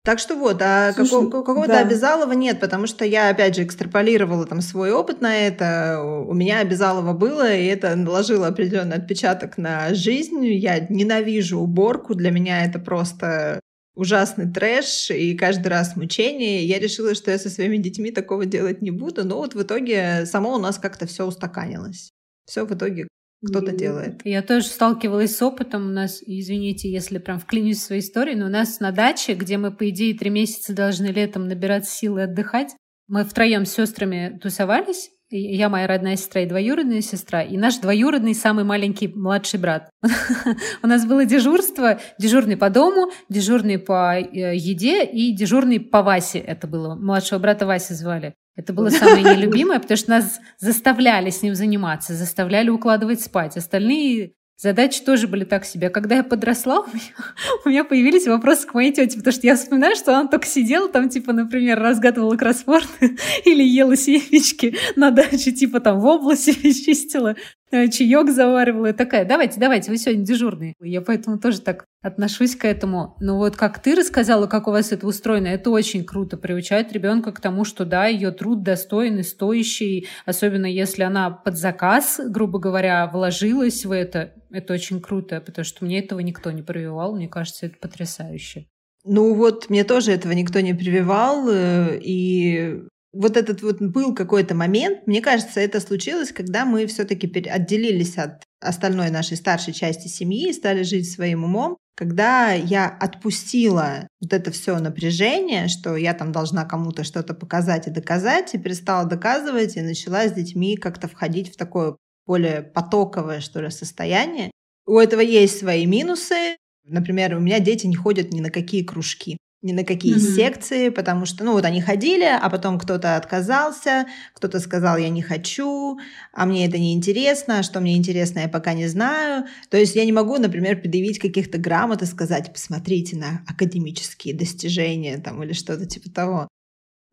Так что вот, а Слушай, какого- какого-то да. обязалова нет, потому что я, опять же, экстраполировала там свой опыт на это. У меня обязалово было, и это наложило определенный отпечаток на жизнь. Я ненавижу уборку, для меня это просто ужасный трэш и каждый раз мучение. Я решила, что я со своими детьми такого делать не буду, но вот в итоге само у нас как-то все устаканилось. Все в итоге кто-то делает. Я тоже сталкивалась с опытом. У нас, извините, если прям вклинюсь в свою историю, но у нас на даче, где мы, по идее, три месяца должны летом набирать силы отдыхать, мы втроем с сестрами тусовались. Я, моя родная сестра и двоюродная сестра, и наш двоюродный самый маленький младший брат. (laughs) У нас было дежурство, дежурный по дому, дежурный по э, еде и дежурный по Васе. Это было. Младшего брата Вася звали. Это было самое нелюбимое, потому что нас заставляли с ним заниматься, заставляли укладывать спать. Остальные задачи тоже были так себе. Когда я подросла, у меня, (laughs) у меня появились вопросы к моей тете, потому что я вспоминаю, что она только сидела там, типа, например, разгадывала кроссворд (laughs) или ела семечки на даче, типа там в области (laughs) чистила. Э, чаек заваривала и такая, давайте, давайте, вы сегодня дежурные. Я поэтому тоже так отношусь к этому. Но вот как ты рассказала, как у вас это устроено, это очень круто. Приучать ребенка к тому, что да, ее труд достойный, стоящий, особенно если она под заказ, грубо говоря, вложилась в это. Это очень круто, потому что мне этого никто не прививал. Мне кажется, это потрясающе. Ну вот, мне тоже этого никто не прививал, э, и вот этот вот был какой-то момент, мне кажется, это случилось, когда мы все-таки отделились от остальной нашей старшей части семьи и стали жить своим умом, когда я отпустила вот это все напряжение, что я там должна кому-то что-то показать и доказать, и перестала доказывать, и начала с детьми как-то входить в такое более потоковое, что ли, состояние. У этого есть свои минусы. Например, у меня дети не ходят ни на какие кружки ни на какие mm-hmm. секции, потому что, ну вот они ходили, а потом кто-то отказался, кто-то сказал, я не хочу, а мне это не интересно, а что мне интересно, я пока не знаю. То есть я не могу, например, предъявить каких-то грамот и сказать, посмотрите на академические достижения там или что-то типа того.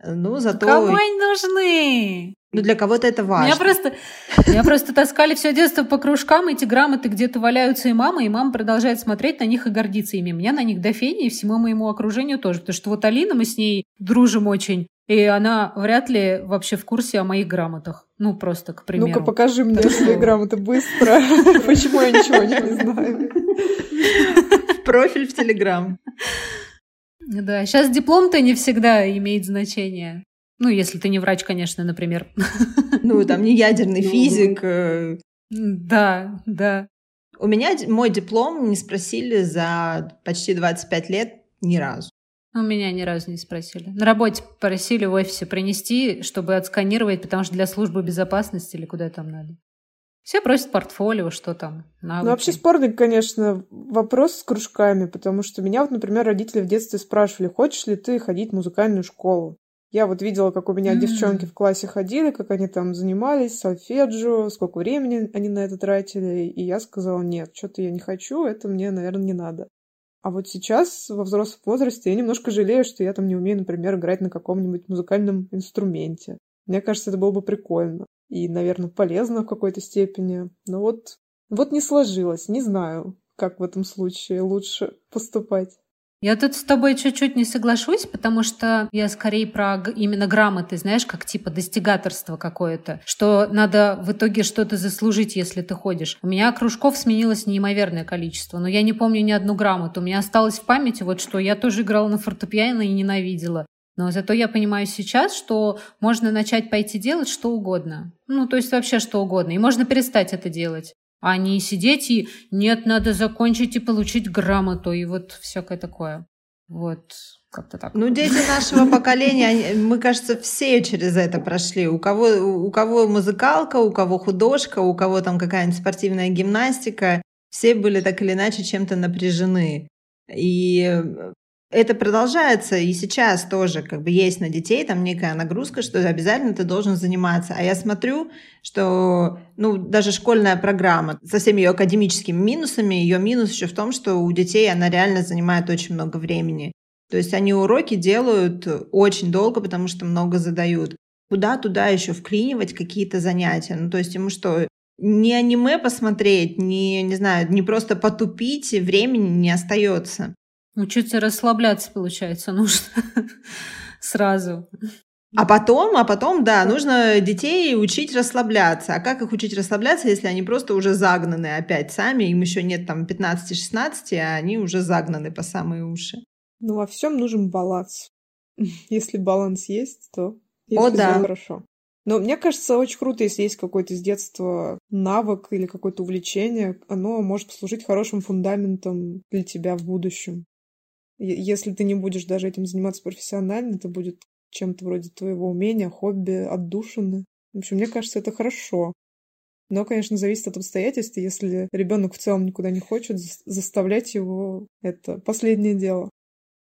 Ну, зато... Кому они нужны? Ну, для кого-то это важно. Меня просто, меня просто таскали все детство по кружкам, эти грамоты где-то валяются и мама, и мама продолжает смотреть на них и гордиться ими. Меня на них до фени и всему моему окружению тоже. Потому что вот Алина, мы с ней дружим очень, и она вряд ли вообще в курсе о моих грамотах. Ну, просто, к примеру. Ну-ка, покажи мне свои грамоты быстро. (laughs) Почему я ничего не знаю? Профиль в Телеграм. Да, сейчас диплом-то не всегда имеет значение. Ну, если ты не врач, конечно, например. (laughs) Ну, там не ядерный ну, физик. Э. Да, да. У меня мой диплом не спросили за почти 25 лет ни разу. У меня ни разу не спросили. На работе просили в офисе принести, чтобы отсканировать, потому что для службы безопасности или куда там надо. Все просят портфолио, что там. Навыки. Ну, вообще спорный, конечно, вопрос с кружками, потому что меня вот, например, родители в детстве спрашивали, хочешь ли ты ходить в музыкальную школу? Я вот видела, как у меня mm-hmm. девчонки в классе ходили, как они там занимались, сольфеджио, сколько времени они на это тратили, и я сказала, нет, что-то я не хочу, это мне, наверное, не надо. А вот сейчас, во взрослом возрасте, я немножко жалею, что я там не умею, например, играть на каком-нибудь музыкальном инструменте. Мне кажется, это было бы прикольно и, наверное, полезно в какой-то степени. Но вот, вот не сложилось, не знаю, как в этом случае лучше поступать. Я тут с тобой чуть-чуть не соглашусь, потому что я скорее про именно грамоты, знаешь, как типа достигаторство какое-то, что надо в итоге что-то заслужить, если ты ходишь. У меня кружков сменилось неимоверное количество, но я не помню ни одну грамоту. У меня осталось в памяти вот что я тоже играла на фортепиано и ненавидела. Но зато я понимаю сейчас, что можно начать пойти делать что угодно. Ну, то есть вообще что угодно. И можно перестать это делать а не сидеть и «нет, надо закончить и получить грамоту» и вот всякое такое. Вот, как-то так. Ну, дети нашего поколения, мы, кажется, все через это прошли. У кого, у кого музыкалка, у кого художка, у кого там какая-нибудь спортивная гимнастика. Все были так или иначе чем-то напряжены. И это продолжается и сейчас тоже, как бы есть на детей там некая нагрузка, что обязательно ты должен заниматься. А я смотрю, что, ну, даже школьная программа со всеми ее академическими минусами, ее минус еще в том, что у детей она реально занимает очень много времени. То есть они уроки делают очень долго, потому что много задают. Куда туда еще вклинивать какие-то занятия? Ну, то есть ему что, не аниме посмотреть, не, не знаю, не просто потупить, времени не остается. Учиться расслабляться, получается, нужно (laughs) сразу. А потом, а потом, да, нужно детей учить расслабляться. А как их учить расслабляться, если они просто уже загнаны опять сами, им еще нет там 15-16, а они уже загнаны по самые уши. Ну, во всем нужен баланс. (laughs) Если баланс есть, то О, да. хорошо. Но мне кажется, очень круто, если есть какой-то с детства навык или какое-то увлечение, оно может послужить хорошим фундаментом для тебя в будущем. Если ты не будешь даже этим заниматься профессионально, это будет чем-то вроде твоего умения, хобби, отдушины. В общем, мне кажется, это хорошо. Но, конечно, зависит от обстоятельств. Если ребенок в целом никуда не хочет, заставлять его — это последнее дело.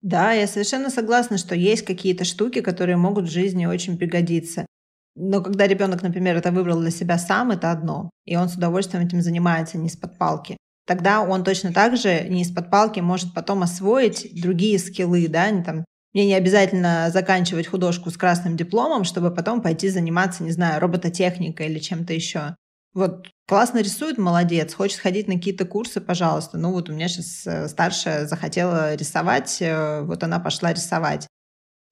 Да, я совершенно согласна, что есть какие-то штуки, которые могут в жизни очень пригодиться. Но когда ребенок, например, это выбрал для себя сам, это одно. И он с удовольствием этим занимается, не с-под палки тогда он точно так же не из-под палки может потом освоить другие скиллы, да, не там, мне не обязательно заканчивать художку с красным дипломом, чтобы потом пойти заниматься, не знаю, робототехникой или чем-то еще. Вот Классно рисует, молодец. Хочет ходить на какие-то курсы, пожалуйста. Ну вот у меня сейчас э, старшая захотела рисовать, э, вот она пошла рисовать.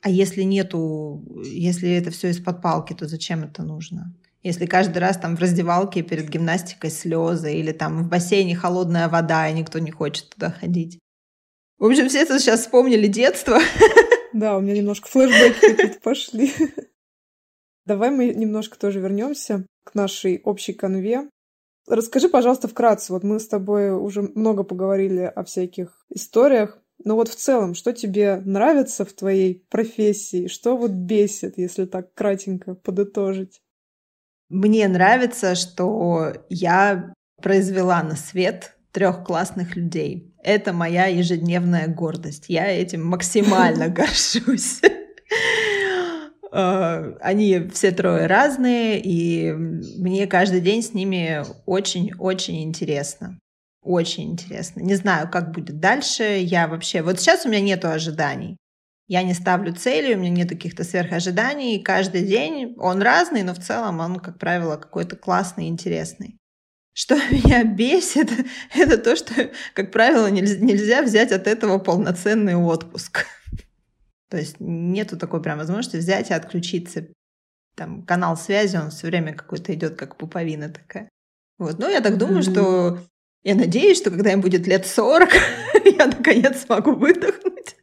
А если нету, если это все из-под палки, то зачем это нужно? Если каждый раз там в раздевалке перед гимнастикой слезы или там в бассейне холодная вода, и никто не хочет туда ходить. В общем, все это сейчас вспомнили детство. (laughs) Да, у меня немножко флешбеки какие-то пошли. (laughs) Давай мы немножко тоже вернемся к нашей общей конве. Расскажи, пожалуйста, вкратце. Вот мы с тобой уже много поговорили о всяких историях. Но вот в целом, что тебе нравится в твоей профессии? Что вот бесит, если так кратенько подытожить? Мне нравится, что я произвела на свет трех классных людей. Это моя ежедневная гордость. Я этим максимально (laughs) горжусь. Э, они все трое разные, и мне каждый день с ними очень-очень интересно. Очень интересно. Не знаю, как будет дальше. Я вообще... Вот сейчас у меня нету ожиданий. Я не ставлю цели, у меня нет каких-то сверхожиданий. Каждый день он разный, но в целом он, как правило, какой-то классный, интересный. Что (laughs) меня бесит, (laughs) это то, что, как правило, нельзя взять от этого полноценный отпуск. (laughs) То есть нету такой прям возможности взять и отключиться. Там канал связи, он все время какой-то идет, как пуповина такая. Вот. Ну, я так думаю, mm-hmm. что я надеюсь, что когда им будет лет 40, я наконец смогу выдохнуть.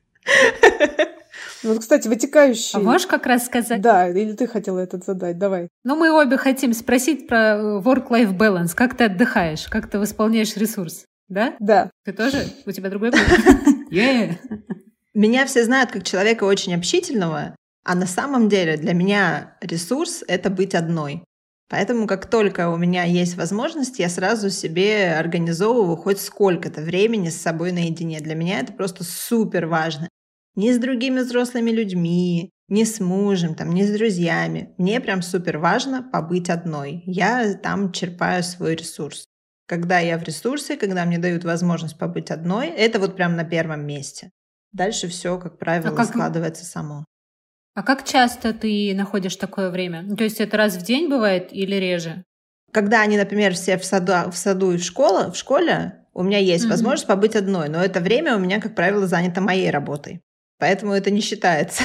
Вот, кстати, вытекающий... А можешь как раз сказать? Да, или ты хотела этот задать, давай. Ну, мы обе хотим спросить про э, work-life balance. Как ты отдыхаешь? Как ты восполняешь ресурс? Да? Да. Ты тоже? У тебя другой (laughs) Yeah. Меня все знают как человека очень общительного, а на самом деле для меня ресурс — это быть одной. Поэтому как только у меня есть возможность, я сразу себе организовываю хоть сколько-то времени с собой наедине. Для меня это просто супер важно. Не с другими взрослыми людьми, не с мужем, там, не с друзьями. Мне прям супер важно побыть одной. Я там черпаю свой ресурс. Когда я в ресурсе, когда мне дают возможность побыть одной, это вот прям на первом месте. Дальше все, как правило, а как... складывается само. А как часто ты находишь такое время? То есть это раз в день бывает или реже? Когда они, например, все в саду, в саду и в школе, в школе, у меня есть mm-hmm. возможность побыть одной, но это время у меня, как правило, занято моей работой. Поэтому это не считается.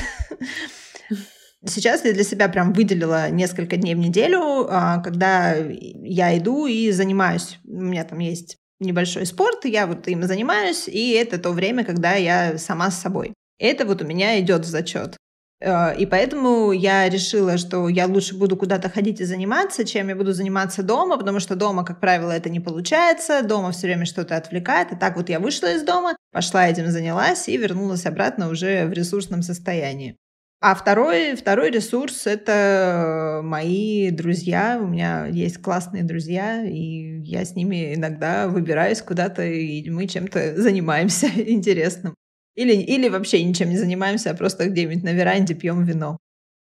Сейчас я для себя прям выделила несколько дней в неделю, а, когда я иду и занимаюсь. У меня там есть небольшой спорт, я вот им занимаюсь, и это то время, когда я сама с собой. Это вот у меня идет в зачет. Э, и поэтому я решила, что я лучше буду куда-то ходить и заниматься, чем я буду заниматься дома, потому что дома, как правило, это не получается, дома все время что-то отвлекает. И так вот я вышла из дома, пошла этим занялась и вернулась обратно уже в ресурсном состоянии. А второй, второй ресурс — это мои друзья. У меня есть классные друзья, и я с ними иногда выбираюсь куда-то, и мы чем-то (laughs) занимаемся интересным. Или, или вообще ничем не занимаемся, а просто где-нибудь на веранде пьем вино.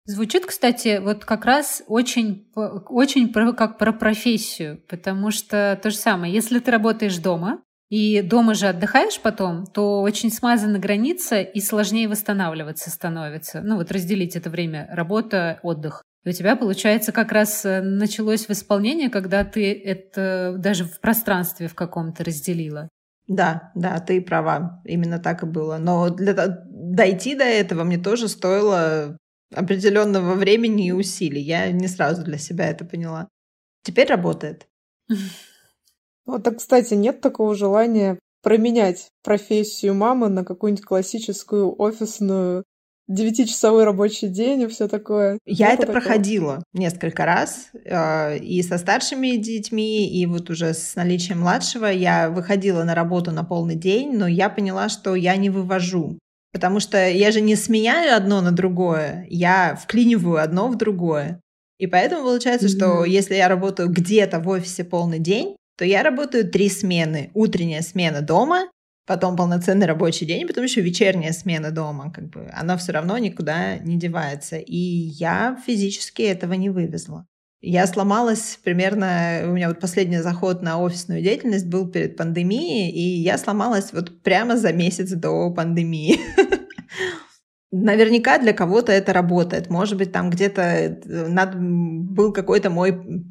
Звучит, кстати, вот как раз очень, очень про, как про профессию, потому что то же самое, если ты работаешь дома, и дома же отдыхаешь потом, то очень смазана граница и сложнее восстанавливаться становится. Ну вот разделить это время работа, отдых. И у тебя, получается, как раз э, началось восполнение, когда ты это даже в пространстве в каком-то разделила. Да, да, ты права. Именно так и было. Но для дойти до этого мне тоже стоило определенного времени и усилий. Я не сразу для себя это поняла. Теперь работает. Вот, так, кстати, нет такого желания променять профессию мамы на какую-нибудь классическую офисную девятичасовой рабочий день и все такое. Я это такого? проходила несколько раз э, и со старшими детьми, и вот уже с наличием младшего я выходила на работу на полный день, но я поняла, что я не вывожу. Потому что я же не сменяю одно на другое, я вклиниваю одно в другое. И поэтому получается, mm-hmm. что если я работаю где-то в офисе полный день, то я работаю три смены. Утренняя смена дома, потом полноценный рабочий день, потом еще вечерняя смена дома. Как бы она все равно никуда не девается. И я физически этого не вывезла. Я сломалась примерно, у меня вот последний заход на офисную деятельность был перед пандемией, и я сломалась вот прямо за месяц до пандемии. (laughs) Наверняка для кого-то это работает. Может быть, там где-то э, был какой-то мой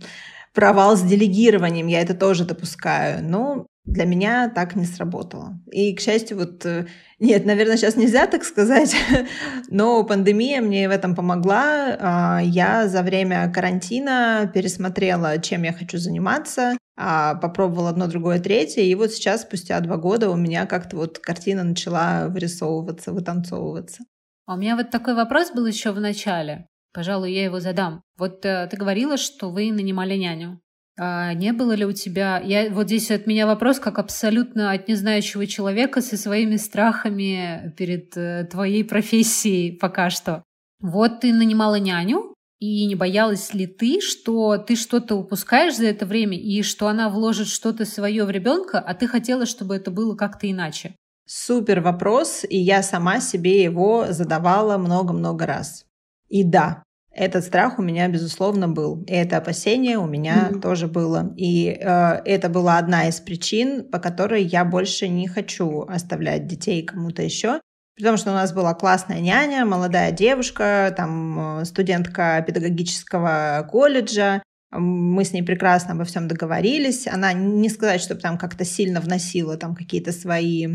провал с делегированием, я это тоже допускаю. Но для меня так не сработало. И, к счастью, вот... Э, нет, наверное, сейчас нельзя так сказать, (laughs) но пандемия мне в этом помогла. А, я за время карантина пересмотрела, чем я хочу заниматься, а, попробовала одно, другое, третье, и вот сейчас, спустя два года, у меня как-то вот картина начала вырисовываться, вытанцовываться. А у меня вот такой вопрос был еще в начале. Пожалуй, я его задам. Вот э, ты говорила, что вы нанимали няню. А не было ли у тебя... Я, вот здесь от меня вопрос, как абсолютно от незнающего человека со своими страхами перед э, твоей профессией пока что. Вот ты нанимала няню, и не боялась ли ты, что ты что-то упускаешь за это время, и что она вложит что-то свое в ребенка, а ты хотела, чтобы это было как-то иначе? Супер вопрос, и я сама себе его задавала много-много раз. И да, этот страх у меня, безусловно, был. И это опасение у меня mm-hmm. тоже было. И э, это была одна из причин, по которой я больше не хочу оставлять детей кому-то еще. Потому что у нас была классная няня, молодая девушка, там э, студентка педагогического колледжа. Мы с ней прекрасно обо всем договорились. Она не сказать, чтобы там как-то сильно вносила там какие-то свои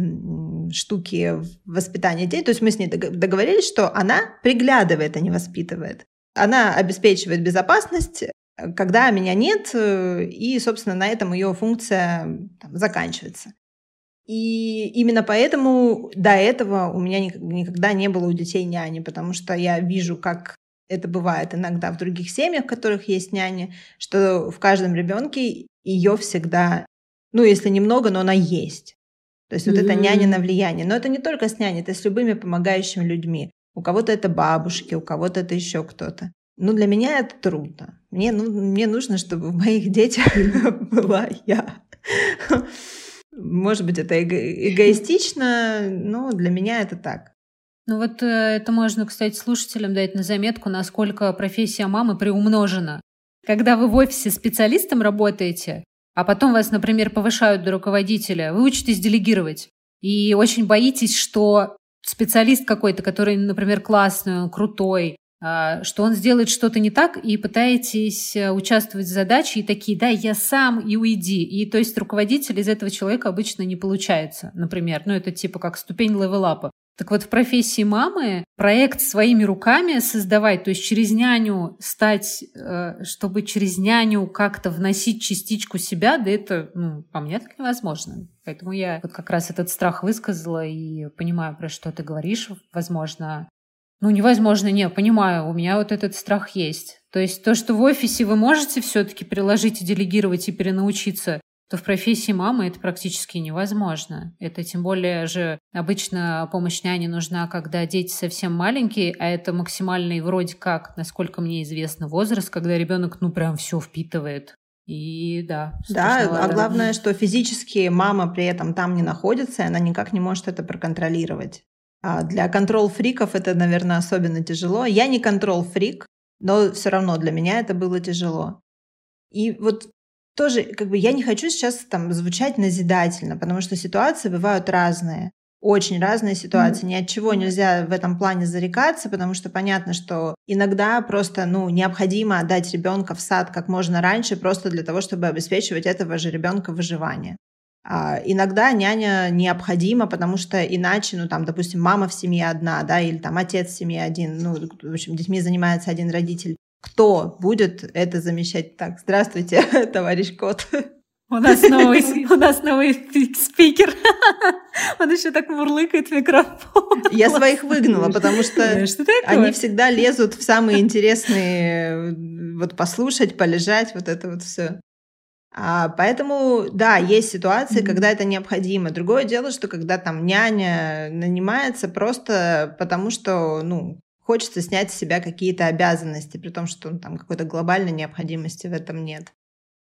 штуки в воспитание детей. То есть мы с ней договорились, что она приглядывает, а не воспитывает. Она обеспечивает безопасность, когда меня нет, э, и, собственно, на этом ее функция там, заканчивается. И именно поэтому до этого у меня никогда не было у детей няни, потому что я вижу, как это бывает иногда в других семьях, в которых есть няни, что в каждом ребенке ее всегда, ну, если немного, но она есть. То есть mm-hmm. вот это няня на влияние. Но это не только с няней, это с любыми помогающими людьми. У кого-то это бабушки, у кого-то это еще кто-то. Ну, для меня это трудно. Мне, ну, мне нужно, чтобы в моих детях (laughs) была я. Может быть, это эго- эгоистично, но для меня это так. Ну вот э, это можно, кстати, слушателям дать на заметку, насколько профессия мамы приумножена. Когда вы в офисе специалистом работаете, а потом вас, например, повышают до руководителя, вы учитесь делегировать. И очень боитесь, что специалист какой-то, который, например, классный, крутой, а, что он сделает что-то не так, и пытаетесь э, участвовать в задаче, и такие, да, я сам, и уйди. И то есть руководитель из этого человека обычно не получается, например. Ну, это типа как ступень левелапа. Так вот, в профессии мамы проект своими руками создавать, то есть через няню стать, э, чтобы через няню как-то вносить частичку себя, да это, ну, по мне так невозможно. Поэтому я вот как раз этот страх высказала и понимаю, про что ты говоришь. Возможно, ну, невозможно, не, понимаю, у меня вот этот страх есть. То есть то, что в офисе вы можете все-таки приложить и делегировать и перенаучиться, то в профессии мамы это практически невозможно. Это тем более же обычно помощь няни нужна, когда дети совсем маленькие, а это максимальный вроде как, насколько мне известно, возраст, когда ребенок ну прям все впитывает. И да. Да, а главное, что физически мама при этом там не находится, и она никак не может это проконтролировать. А для контрол-фриков это, наверное, особенно тяжело. Я не контрол-фрик, но все равно для меня это было тяжело. И вот тоже, как бы, я не хочу сейчас там звучать назидательно, потому что ситуации бывают разные. Очень разные ситуации. Mm-hmm. Ни от чего нельзя в этом плане зарекаться, потому что понятно, что иногда просто ну, необходимо отдать ребенка в сад как можно раньше, просто для того, чтобы обеспечивать этого же ребенка выживание. А, иногда няня необходима, потому что иначе, ну там, допустим, мама в семье одна, да, или там отец в семье один, ну, в общем, детьми занимается один родитель. Кто будет это замещать? Так, здравствуйте, (laughs) товарищ кот. У нас новый, (laughs) у нас новый спикер. (laughs) Он еще так мурлыкает в микрофон. Я своих выгнала, потому что, что они всегда лезут в самые интересные, вот послушать, полежать, вот это вот все. А, поэтому, да, есть ситуации, mm-hmm. когда это необходимо. Другое дело, что когда там няня нанимается просто потому, что, ну, хочется снять с себя какие-то обязанности, при том, что ну, там какой-то глобальной необходимости в этом нет.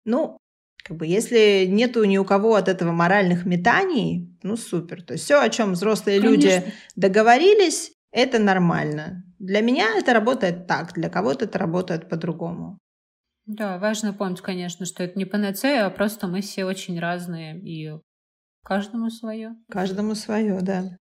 Ну, как бы, если нету ни у кого от этого моральных метаний, ну супер. То есть все, о чем взрослые Конечно. люди договорились, это нормально. Для меня это работает так, для кого-то это работает по-другому. Да, важно помнить, конечно, что это не панацея, а просто мы все очень разные, и каждому свое. Каждому свое, да.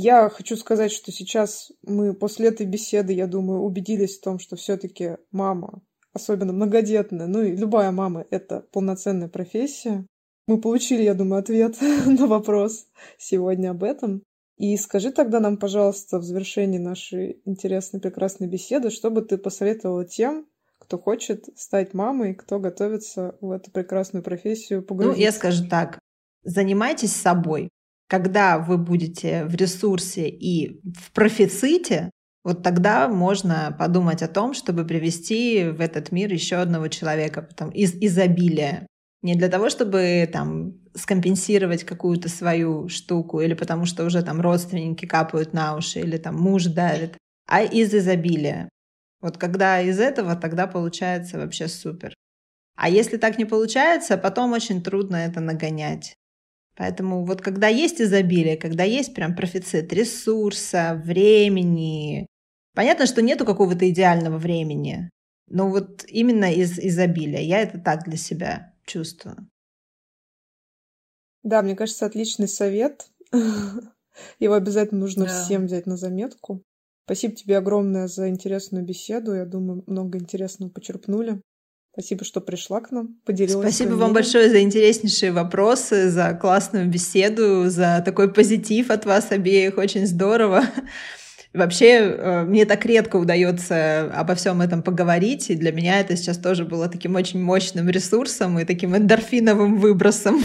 Я хочу сказать, что сейчас мы после этой беседы, я думаю, убедились в том, что все-таки мама особенно многодетная, ну и любая мама — это полноценная профессия. Мы получили, я думаю, ответ (laughs) на вопрос сегодня об этом. И скажи тогда нам, пожалуйста, в завершении нашей интересной, прекрасной беседы, что бы ты посоветовала тем, кто хочет стать мамой, кто готовится в эту прекрасную профессию погрузиться? Ну, я скажу так. Занимайтесь собой. Когда вы будете в ресурсе и в профиците, вот тогда можно подумать о том, чтобы привести в этот мир еще одного человека потом, из изобилия. Не для того, чтобы там скомпенсировать какую-то свою штуку, или потому что уже там родственники капают на уши, или там муж давит, а из изобилия. Вот когда из этого, тогда получается вообще супер. А если так не получается, потом очень трудно это нагонять. Поэтому вот когда есть изобилие, когда есть прям профицит ресурса, времени, понятно, что нету какого-то идеального времени, но вот именно из изобилия. Я это так для себя чувствую. Да, мне кажется, отличный совет. (laughs) Его обязательно нужно Да. всем взять на заметку. Спасибо тебе огромное за интересную беседу. Я думаю, много интересного почерпнули. Спасибо, что пришла к нам, поделилась. Спасибо вам большое за интереснейшие вопросы, за классную беседу, за такой позитив от вас обеих. Очень здорово. Вообще, э, мне так редко удается обо всем этом поговорить, и для меня это сейчас тоже было таким очень мощным ресурсом и таким эндорфиновым выбросом.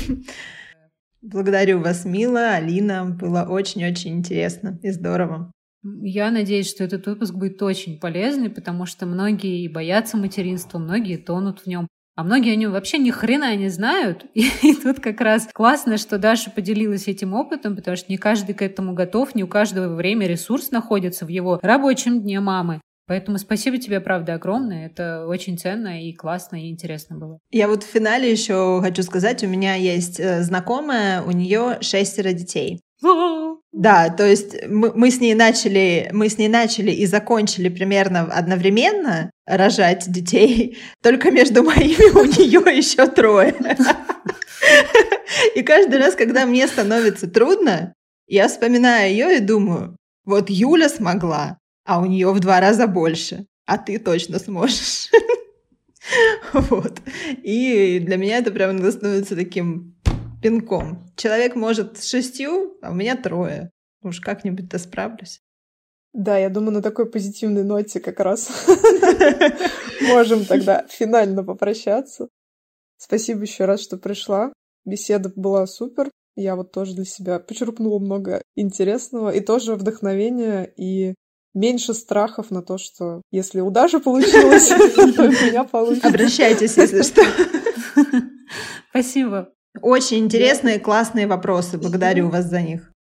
Благодарю вас, Мила, Алина. Было очень-очень интересно и здорово. Я надеюсь, что этот выпуск будет очень полезный, потому что многие и боятся материнства, многие тонут в нем. А многие о нем вообще ни хрена не знают. И, (laughs) и тут как раз классно, что Даша поделилась этим опытом, потому что не каждый к этому готов, не у каждого время ресурс находится в его рабочем дне мамы. Поэтому спасибо тебе, правда, огромное. Это очень ценно и классно, и интересно было. Я вот в финале еще хочу сказать, у меня есть э, знакомая, у нее шестеро детей. Да, то есть мы, мы с ней начали, мы с ней начали и закончили примерно одновременно рожать детей, (laughs) только между моими у нее еще трое. (laughs) И каждый раз, когда мне становится трудно, я вспоминаю ее и думаю, вот Юля смогла, а у нее в два раза больше, а ты точно сможешь. (laughs) Вот. И для меня это прям становится таким пинком. Человек может с шестью, а у меня трое. Уж как-нибудь-то справлюсь. Да, я думаю, на такой позитивной ноте как раз (laughs) (laughs) можем тогда финально попрощаться. Спасибо еще раз, что пришла. Беседа была супер. Я вот тоже для себя почерпнула много интересного и тоже вдохновения и меньше страхов на то, что если у Даши получилось, (laughs) то у меня получится. Обращайтесь, если что. Спасибо. Очень интересные, классные вопросы. Благодарю вас за них.